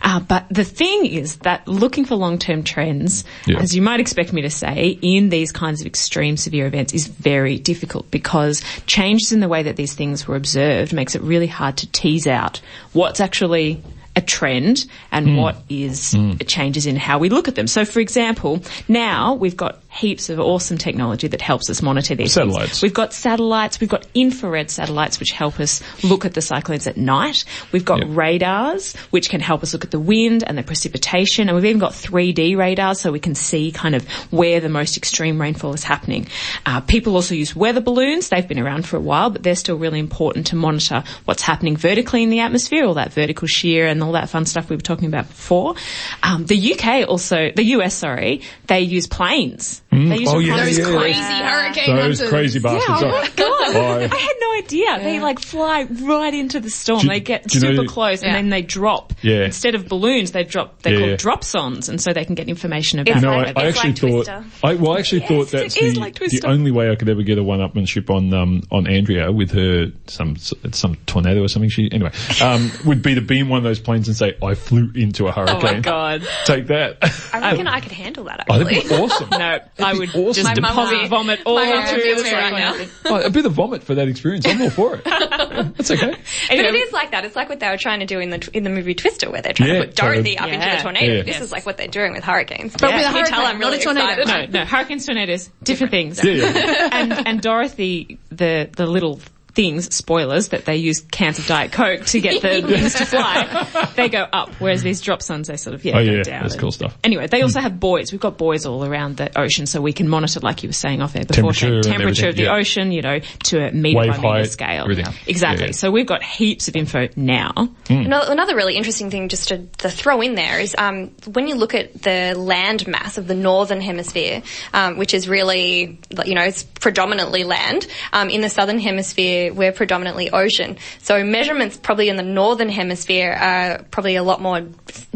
Uh, but the thing is that looking for long-term trends, Yeah. as you might expect me to say, in these kinds of extreme severe events is very difficult because changes in the way that these things were observed makes it really hard to tease out what's actually a trend and hmm. what is hmm. changes in how we look at them. So for example, now we've got heaps of awesome technology that helps us monitor these things. Satellites. We've got satellites, we've got infrared satellites which help us look at the cyclones at night. We've got Yep. radars which can help us look at the wind and the precipitation and we've even got 3D radars so we can see kind of where the most extreme rainfall is happening. Uh, people also use weather balloons. They've been around for a while but they're still really important to monitor what's happening vertically in the atmosphere, all that vertical shear and all that fun stuff we were talking about before. Um, the UK also, the US, sorry, they use planes. They use Oh, yeah, Those yeah, yeah. crazy hurricane Those hunters. crazy bastards. oh my god! I- I had no idea. They like fly right into the storm. Do- they get do you know- super close and then they drop. Yeah. Instead of balloons, they drop. They Yeah, call yeah. dropsondes, and so they can get information about. It's No, like- I, I actually like thought. Twister. I well, I actually thought that's the, like the only way I could ever get a one-upmanship on um, on Andrea with her some some tornado or something. She anyway um, would be to be in one of those planes and say, "I flew into a hurricane. oh hurricane." my god! Take that. I reckon I could handle that actually. that'd be awesome. No, I would awesome. just My mum deposit would- vomit all my mum through would the do right now. Oh, a bit of vomit for that experience. I'm all for it. That's okay. But it is like that. It's like what they were trying to do in the in the movie Twister, where they're trying Yeah, to put Dorothy totally. up into the tornado. Yeah. This is like what they're doing with hurricanes. But with a you hurricane, tell I'm not really a tornado. excited. No, no, hurricanes, tornadoes, different things. Yeah, yeah. and and Dorothy, the the little things, spoilers, that they use cans of Diet Coke to get the wings to fly, they go up, whereas these dropsondes, they sort of, yeah, Oh, go yeah, down. that's cool stuff. Anyway, they also have buoys. We've got buoys all around the ocean, so we can monitor, like you were saying off air before, Temperature temperature of the yeah. ocean, you know, to a meter Wave by meter height, scale. everything. Exactly. Yeah. So we've got heaps of info now. Another, another really interesting thing just to, to throw in there is um, when you look at the land mass of the northern hemisphere, um, which is really, you know, it's predominantly land. Um, in the southern hemisphere, we're predominantly ocean. So measurements probably in the northern hemisphere are probably a lot more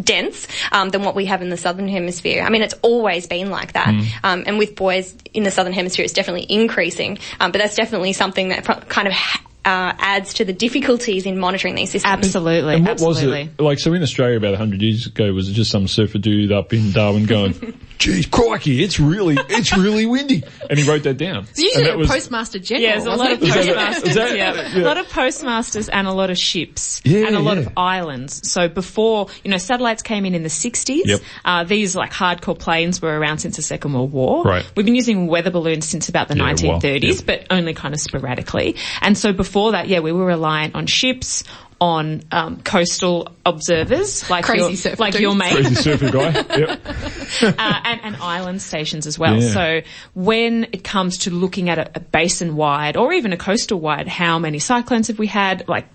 dense um, than what we have in the southern hemisphere. I mean, it's always been like that. Um, and with buoys in the southern hemisphere, it's definitely increasing. Um, but that's definitely something that pro- kind of ha- uh, adds to the difficulties in monitoring these systems. Absolutely. And what absolutely. was it like? So in Australia, about hundred years ago, was it just some surfer dude up in Darwin going, "Geez, crikey, it's really, it's really windy," and he wrote that down. It's usually And that a was- postmaster general. Yeah, there's a lot of it? that- postmasters. that- yeah. yeah. a lot of postmasters and a lot of ships Yeah, and a lot yeah. of islands. So before, you know, satellites came in in the 60s. Yep. Uh, these like hardcore planes were around since the Second World War. Right. We've been using weather balloons since about the Yeah, well, 1930s, but only kind of sporadically. And so before that, yeah, we were reliant on ships. On um, coastal observers, like Crazy your, surfer like your mate, Crazy surfer guy. Yep. uh, and, and island stations as well. Yeah. So when it comes to looking at a, a basin wide or even a coastal wide, how many cyclones have we had? Like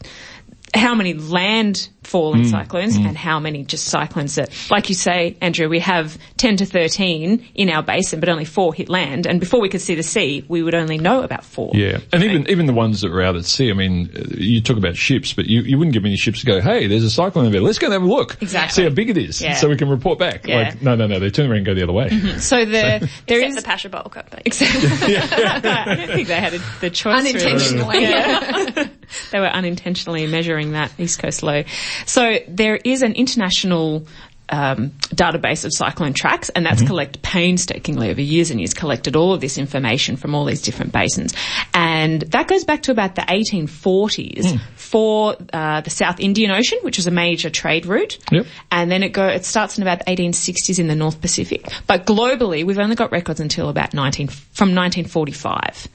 how many land falling mm. cyclones mm. and how many just cyclones that, like you say, Andrea, we have 10 to 13 in our basin, but only four hit land. And before we could see the sea, we would only know about four. Yeah, and even even the ones that were out at sea. I mean, uh, you talk about ships, but you, you wouldn't give me any ships to go. Hey, there's a cyclone over there. Let's go and have a look. Exactly. See how big it is, Yeah. so we can report back. Yeah. Like, no, no, no. They turn around and go the other way. Mm-hmm. So the, there Except is, the Pasha Bulker. But I don't think they had a, the choice. really. Unintentionally. they were unintentionally measuring that east coast low. So there is an international um, database of cyclone tracks, and that's collected painstakingly over years and years. Collected all of this information from all these different basins, and that goes back to about the 1840s for uh, the South Indian Ocean, which was a major trade route. Yep. And then it go it starts in about the 1860s in the North Pacific, but globally we've only got records until about 19 from 1945.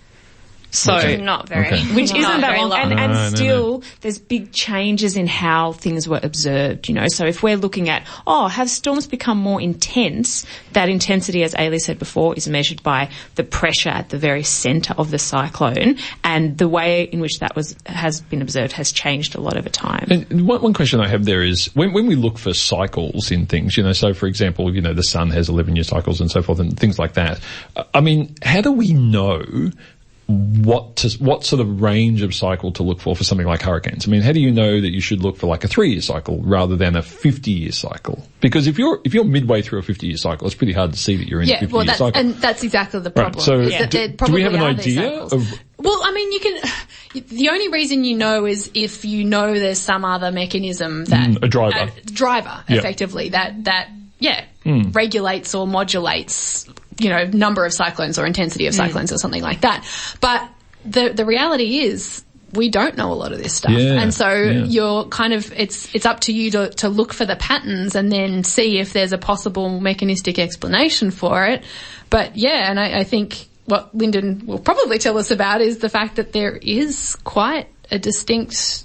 So not very. Okay. which not isn't that very long. And, No, and no, no. still, there's big changes in how things were observed, you know. So if we're looking at, oh, have storms become more intense? That intensity, as Ailie said before, is measured by the pressure at the very centre of the cyclone. And the way in which that was, has been observed has changed a lot over time. And one, one question I have there is when, when we look for cycles in things, you know, so for example, you know, the sun has 11 year cycles and so forth and things like that. I mean, how do we know what to, what sort of range of cycle to look for for something like hurricanes? I mean, how do you know that you should look for like a three year cycle rather than a 50 year cycle? Because if you're, if you're midway through a 50 year cycle, it's pretty hard to see that you're in a 50 well, year cycle. and that's exactly the problem. Right, so that do- do we have an idea of- Well, I mean, you can. The only reason you know is if you know there's some other mechanism that Mm, a driver. uh, driver Yeah. effectively that that yeah Hmm. regulates or modulates you know number of cyclones or intensity of mm. cyclones or something like that. But the the reality is we don't know a lot of this stuff. Yeah, and so yeah. you're kind of, it's, it's up to you to, to look for the patterns and then see if there's a possible mechanistic explanation for it. But yeah, and I, I think what Linden will probably tell us about is the fact that there is quite a distinct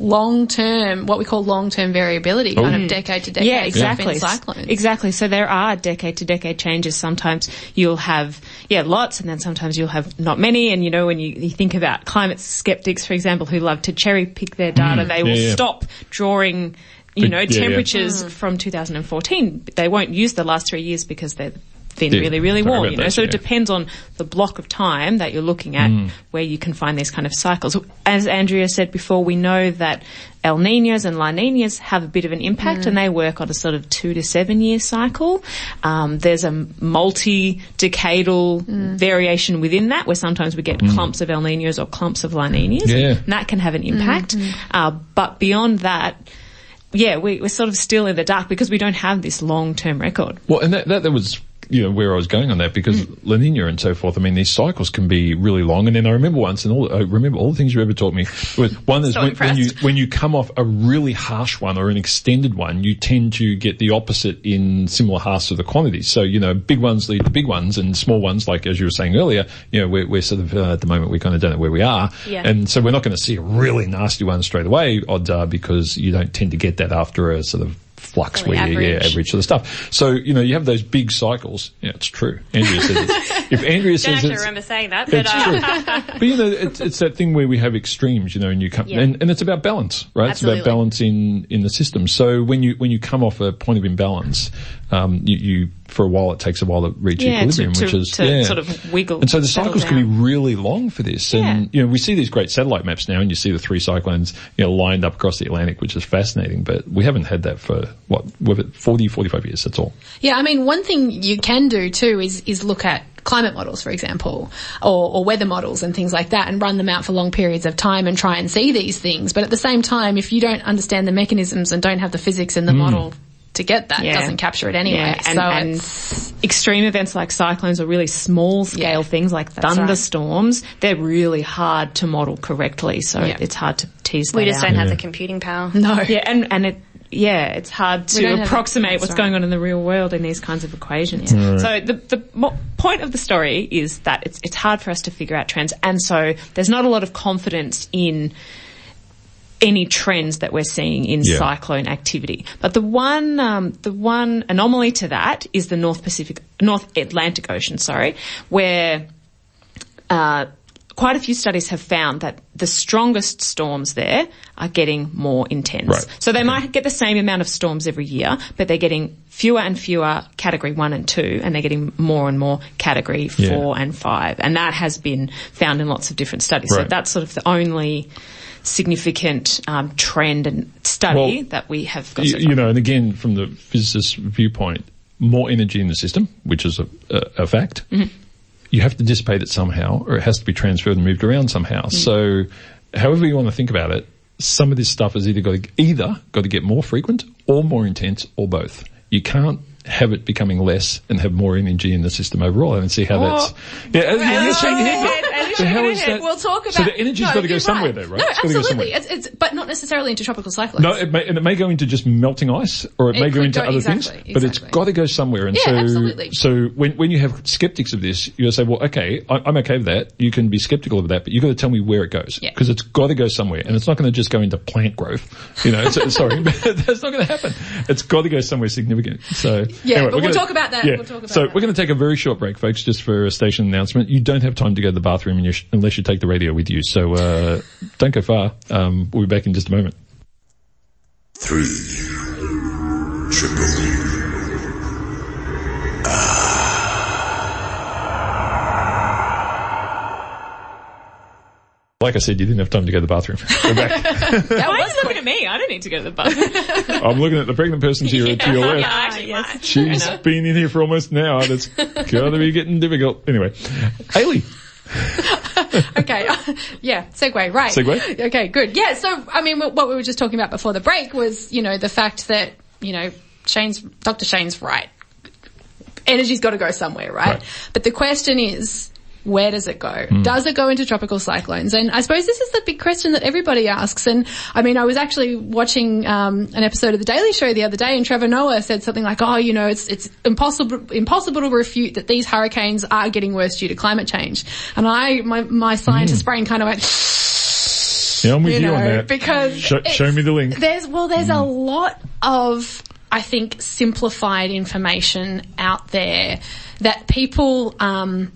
long-term, what we call long-term variability, kind of decade to decade Yeah, exactly. cyclones. Exactly. So there are decade to decade changes. Sometimes you'll have, yeah, lots and then sometimes you'll have not many. And you know, when you, you think about climate skeptics, for example, who love to cherry pick their data, they will Mm. Yeah, yeah. stop drawing you Big- know, yeah, yeah. temperatures from 2014. They won't use the last three years because they've been Yeah, really, really warm, you know. that, So yeah. it depends on the block of time that you're looking at Mm. where you can find these kind of cycles. As Andrea said before, we know that El Ninos and La Ninas have a bit of an impact and they work on a sort of two to seven year cycle. Um, there's a multi-decadal variation within that where sometimes we get clumps of El Ninos or clumps of La Ninas. Yeah. And that can have an impact. Uh, but beyond that, yeah, we, we're sort of still in the dark because we don't have this long-term record. Well, and that, that, that was, you know, where I was going on that because Mm. La Nina and so forth, I mean, these cycles can be really long. And then I remember once, and all, I remember all the things you ever taught me was one is So when, when you, when you come off a really harsh one or an extended one, you tend to get the opposite in similar halves of the quantities. So, you know, big ones lead to big ones and small ones, like as you were saying earlier, you know, we're, we're sort of, uh, at the moment, we kind of don't know where we are. Yeah. And so we're not going to see a really nasty one straight away, odds are, because you don't tend to get that after a sort of flux Fairly where you, yeah, average. average sort stuff. So, you know, you have those big cycles. Yeah, it's true. Andrea says it. If Andrea says actually it's, remember saying that, but it's uh, true. but you know, it's, it's that thing where we have extremes, you know, and you come, Yeah. and, and it's about balance, right? It's about balance in, in the system. So when you, when you come off a point of imbalance, um, you, you, for a while it takes a while to reach Yeah, equilibrium, to- which is, to yeah. sort of wiggle, And so the cycles can be really long for this. And, you know, we see these great satellite maps now and you see the three cyclones, you know, lined up across the Atlantic, which is fascinating, but we haven't had that for what, with it 40, 45 years, that's all. Yeah, I mean, one thing you can do too is is look at climate models, for example, or, or weather models and things like that, and run them out for long periods of time and try and see these things. But at the same time, if you don't understand the mechanisms and don't have the physics in the hmm. model to get that, it Yeah. doesn't capture it anyway. Yeah, and, so and it's, extreme events like cyclones or really small scale Yeah, things like that's right. thunderstorms, they're really hard to model correctly. So Yeah. it's hard to tease out we that just out. don't have the computing power. no. Yeah, and, and it, yeah, it's hard to approximate what's right. going on in the real world in these kinds of equations. So the, the mo- point of the story is that it's, it's hard for us to figure out trends and so there's not a lot of confidence in any trends that we're seeing in Yeah. cyclone activity. But the one, um, the one anomaly to that is the North Pacific, North Atlantic Ocean, sorry, where, uh, quite a few studies have found that the strongest storms there are getting more intense. Right. So they might get the same amount of storms every year, but they're getting fewer and fewer category one and two, and they're getting more and more category Yeah. four and five. And that has been found in lots of different studies. So that's sort of the only significant um, trend and study Well, that we have got. you, so far. you know, and again, from the physicist's viewpoint, more energy in the system, which is a, a, a fact. Mm-hmm. You have to dissipate it somehow, or it has to be transferred and moved around somehow. Mm. So, however you want to think about it, some of this stuff has either got to, either got to get more frequent, or more intense, or both. You can't have it becoming less and have more energy in the system overall. I don't see how that's. Yeah, yeah, you're shaking your head. but- So how is that? We'll talk about. So the energy's no, got to go somewhere, right. though, right? No, It's absolutely. It's, it's, but not necessarily into tropical cyclones. No, it may, and it may go into just melting ice, or it, It may go into go- other exactly, things. But it's got to go somewhere. And Yeah, so, absolutely. so when when you have skeptics of this, you say, well, okay, I, I'm okay with that. You can be skeptical of that, but you've got to tell me where it goes Yeah. because it's got to go somewhere, and it's not going to just go into plant growth. You know, sorry, but that's not going to happen. It's got to go somewhere significant. So Yeah, anyway, but we'll gonna- talk about that. Yeah. We'll talk about so that. we're going to take a very short break, folks, just for a station announcement. You don't have time to go to the bathroom and you sh- unless you take the radio with you. So uh, don't go far. Um, we'll be back in just a moment. Three. Triple. Like I said, you didn't have time to go to the bathroom. We're back. that Why are you looking at me? I don't need to go to the bathroom. I'm looking at the pregnant person to your, to your left. actually, yes. She's been in here for almost an hour. That's gotta be getting difficult. Anyway, Ailie, okay. yeah, segue, right. Segue? Okay, good. Yeah, so, I mean, what we were just talking about before the break was, you know, the fact that, you know, Shane's, Dr. Shane's right. Energy's got to go somewhere, right? Right. But the question is, where does it go? Does it go into tropical cyclones? And I suppose this is the big question that everybody asks. And I mean, I was actually watching um, an episode of The Daily Show the other day, and Trevor Noah said something like, "Oh, you know, it's it's impossible impossible to refute that these hurricanes are getting worse due to climate change." And I, my my scientist brain kind of went. Yeah, I'm with you, you on that. because Show, show me the link. There's well, there's a lot of I think simplified information out there that people. Um,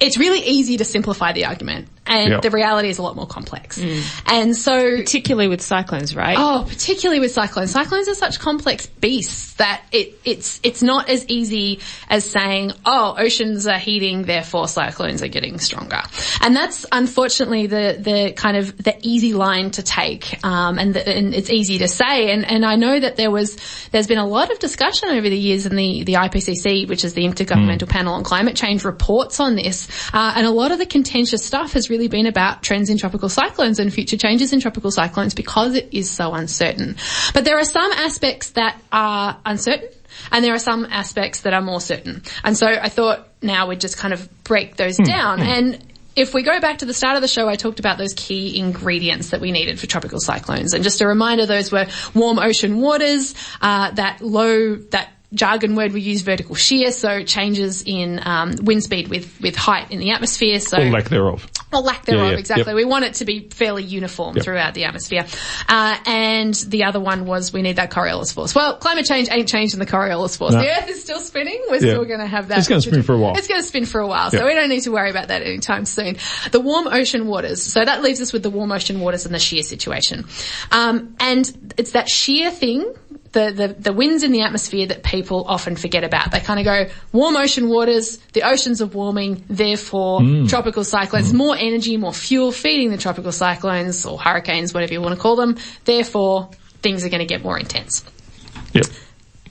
it's really easy to simplify the argument, and Yeah. the reality is a lot more complex. And so, Particularly with cyclones, right? Oh, particularly with cyclones. Cyclones are such complex beasts that it, it's it's not as easy as saying, "Oh, oceans are heating, therefore cyclones are getting stronger." And that's unfortunately the the kind of the easy line to take, um, and, the, and it's easy to say. And and I know that there was there's been a lot of discussion over the years, and the the IPCC, which is the Intergovernmental Panel on Climate Change, reports on this, uh, and a lot of the contentious stuff has really been about trends in tropical cyclones and future changes in tropical cyclones because it is so uncertain. But there are some aspects that are uncertain and there are some aspects that are more certain. And so I thought now we'd just kind of break those down and if we go back to the start of the show, I talked about those key ingredients that we needed for tropical cyclones. And just a reminder, those were warm ocean waters, uh, that low, that jargon word we use, vertical shear, so changes in um, wind speed with, with height in the atmosphere. So Or lack thereof. or lack thereof, Yeah, yeah, exactly. yep. We want it to be fairly uniform Yep. throughout the atmosphere. Uh, and the other one was we need that Coriolis force. Well, climate change ain't changing the Coriolis force. No. The Earth is still spinning. We're Yeah. still going to have that. It's gonna spin for a while. It's going to spin for a while, so we don't need to worry about that anytime soon. The warm ocean waters. So that leaves us with the warm ocean waters and the shear situation. Um, and it's that shear thing the, the, the winds in the atmosphere that people often forget about. They kind of go, warm ocean waters, the oceans are warming, therefore mm. tropical cyclones, mm. more energy, more fuel feeding the tropical cyclones or hurricanes, whatever you want to call them, therefore things are going to get more intense.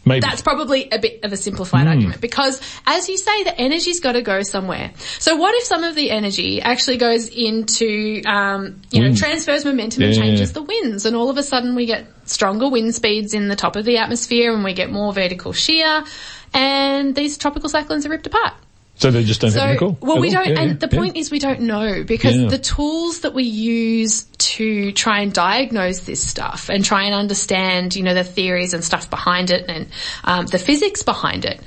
Maybe. That's probably a bit of a simplified Hmm. argument because as you say, the energy's got to go somewhere. So what if some of the energy actually goes into, um, you know, transfers momentum and changes the winds and all of a sudden we get stronger wind speeds in the top of the atmosphere and we get more vertical shear and these tropical cyclones are ripped apart. So they just don't So, have nickel? well, at we all? don't, Yeah, and yeah, the yeah. point is we don't know because the tools that we use to try and diagnose this stuff and try and understand, you know, the theories and stuff behind it and um, the physics behind it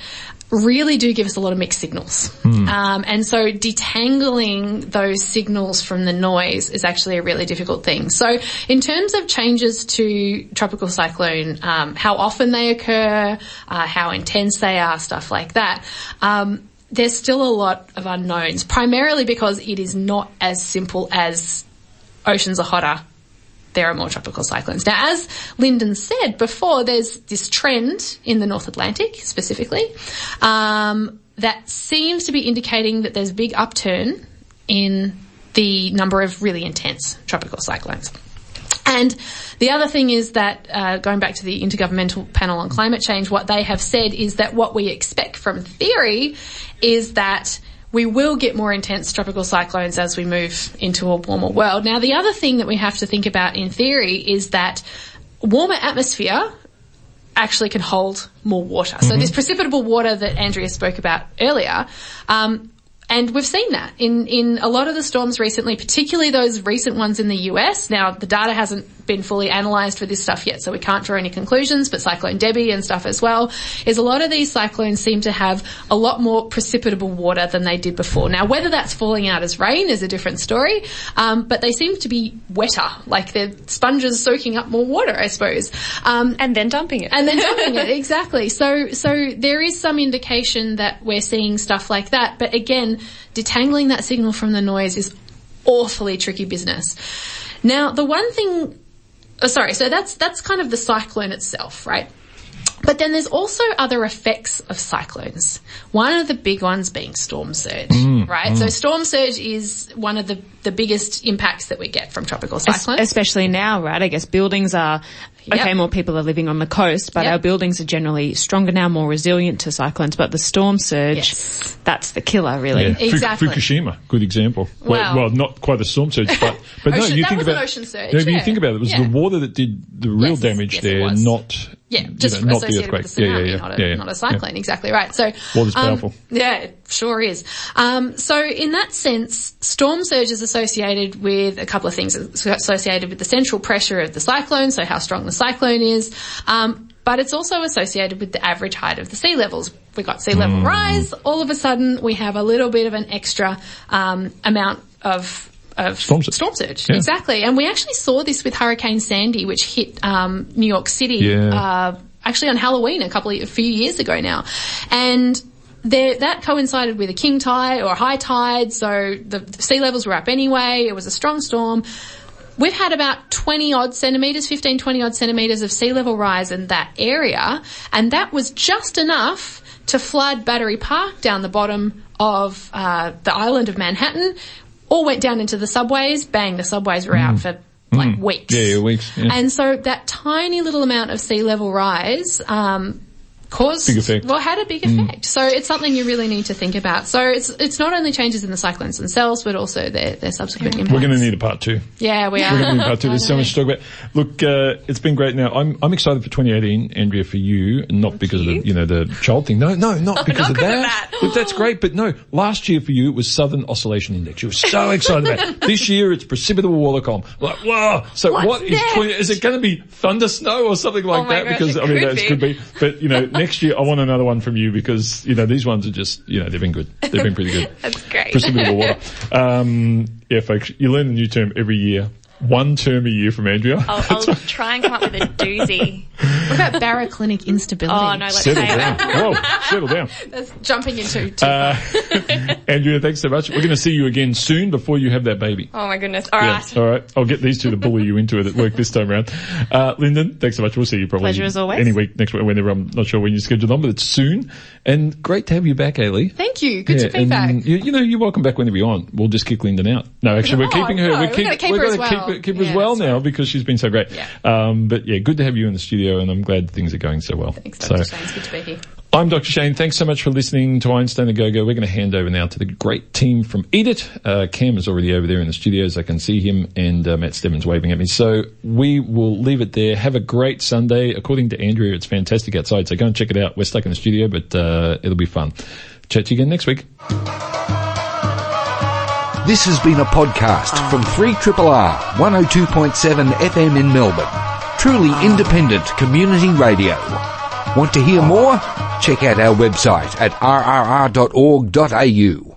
really do give us a lot of mixed signals. Hmm. Um, and so detangling those signals from the noise is actually a really difficult thing. So in terms of changes to tropical cyclone, um, how often they occur, uh, how intense they are, stuff like that, um, there's still a lot of unknowns, primarily because it is not as simple as oceans are hotter, there are more tropical cyclones. Now, as Linden said before, there's this trend in the North Atlantic specifically um, that seems to be indicating that there's big upturn in the number of really intense tropical cyclones. And the other thing is that, uh, going back to the Intergovernmental Panel on Climate Change, what they have said is that what we expect from theory is that we will get more intense tropical cyclones as we move into a warmer world. Now, the other thing that we have to think about in theory is that warmer atmosphere actually can hold more water. So this precipitable water that Andrea spoke about earlier, um, and we've seen that in, in a lot of the storms recently, particularly those recent ones in the US. Now, the data hasn't been fully analysed for this stuff yet, so we can't draw any conclusions, but Cyclone Debbie and stuff as well, is a lot of these cyclones seem to have a lot more precipitable water than they did before. Now, whether that's falling out as rain is a different story, um, but they seem to be wetter, like they're sponges soaking up more water, I suppose. Um, and then dumping it. and then dumping it exactly. So so there is some indication that we're seeing stuff like that, but again, detangling that signal from the noise is awfully tricky business. Now, the one thing, oh, sorry, so that's that's kind of the cyclone itself, right? But then there's also other effects of cyclones. One of the big ones being storm surge, mm, right? So mm. storm surge is one of the, the biggest impacts that we get from tropical cyclones. Especially now, right? I guess buildings are, okay, Yep. more people are living on the coast, but Yep. our buildings are generally stronger now, more resilient to cyclones, but the storm surge, Yes. that's the killer really. Yeah. Fu- Exactly. Fukushima, good example. Well, Wow. well, not quite the storm surge, but but no, you that think was an about ocean surge, No, but you think about it. It was Yeah. the water that did the real Yes, damage yes, there, not Yeah, you just know, not the earthquake. with the tsunami, yeah, yeah, yeah. not, a, yeah, not a cyclone. Exactly right. So Water's um, powerful. yeah, it sure is. Um, so in that sense, storm surge is associated with a couple of things. It's associated with the central pressure of the cyclone, so how strong the cyclone is. Um, but it's also associated with the average height of the sea levels. We got sea level rise. All of a sudden, we have a little bit of an extra um, amount of of Storm surge. Storm surge. Yeah. Exactly. And we actually saw this with Hurricane Sandy, which hit um, New York City. Yeah. Uh, actually on Halloween a couple of, a few years ago now. And there, that coincided with a king tide or a high tide, so the, the sea levels were up anyway, it was a strong storm. We've had about 20 odd centimetres, 15, 20 odd centimetres of sea level rise in that area, and that was just enough to flood Battery Park down the bottom of uh, the island of Manhattan. All went down into the subways. Bang, the subways were out for like weeks. Mm. Yeah, yeah, weeks, yeah. And so that tiny little amount of sea level rise um, caused Big effect. well had a big effect. So it's something you really need to think about. So it's it's not only changes in the cyclones themselves, but also their their subsequent impacts. We're going to need a part two. yeah, we are. We're going to need a part two. There's so much to talk about. Look, uh, it's been great. Now, I'm I'm excited for 2018, Andrea, for you, not because of the you know the child thing. No, no, not because not of because of that. that. Look, that's great, but no. Last year for you it was Southern Oscillation Index. You were so excited about. it. This year it's precipitable water column. Like, whoa! So What's what is 20, is it going to be thunder snow or something like Oh that? gosh, because I mean, that could be. But you know, next year I want another one from you because you know these ones are just you know they've been good. They've been pretty good. That's great. Precipitable water. Um, yeah, folks, you learn a new term every year. One term a year from Andrea. I'll, I'll try and come up with a doozy. What about baroclinic instability? Oh no, let's Settle down. Whoa, settle down. That's jumping into too Uh, Andrea, thanks so much. We're going to see you again soon before you have that baby. Oh my goodness. All Yeah, right. all right. I'll get these two to bully you into it at work this time around. Uh, Linden, thanks so much. We'll see you probably Pleasure as always. any week next week, whenever I'm not sure when you schedule on, but it's soon. And great to have you back, Ailie. Thank you. Good Yeah, to be and back. You, you know, you're welcome back whenever you want. We'll just kick Linden out. No, actually, we're No, keeping her. no, we're, we're keep, gonna keep her as gonna well. Keep, her- keep her as Yeah, well now because she's been so great. Yeah. Um, but yeah, good to have you in the studio, and I'm glad things are going so well. Thanks, so, Shane. It's good to be here. I'm Dr. Shane. Thanks so much for listening to Einstein A Go-Go. We're going to hand over now to the great team from Eat It. Uh, Cam is already over there in the studios. I can see him and uh, Matt Stebbins waving at me. So we will leave it there. Have a great Sunday. According to Andrea, it's fantastic outside. So go and check it out. We're stuck in the studio, but, uh, it'll be fun. Chat to you again next week. This has been a podcast from 3RR 102.7 FM in Melbourne. Truly ah. independent community radio. Want to hear more? Check out our website at rrr.org.au.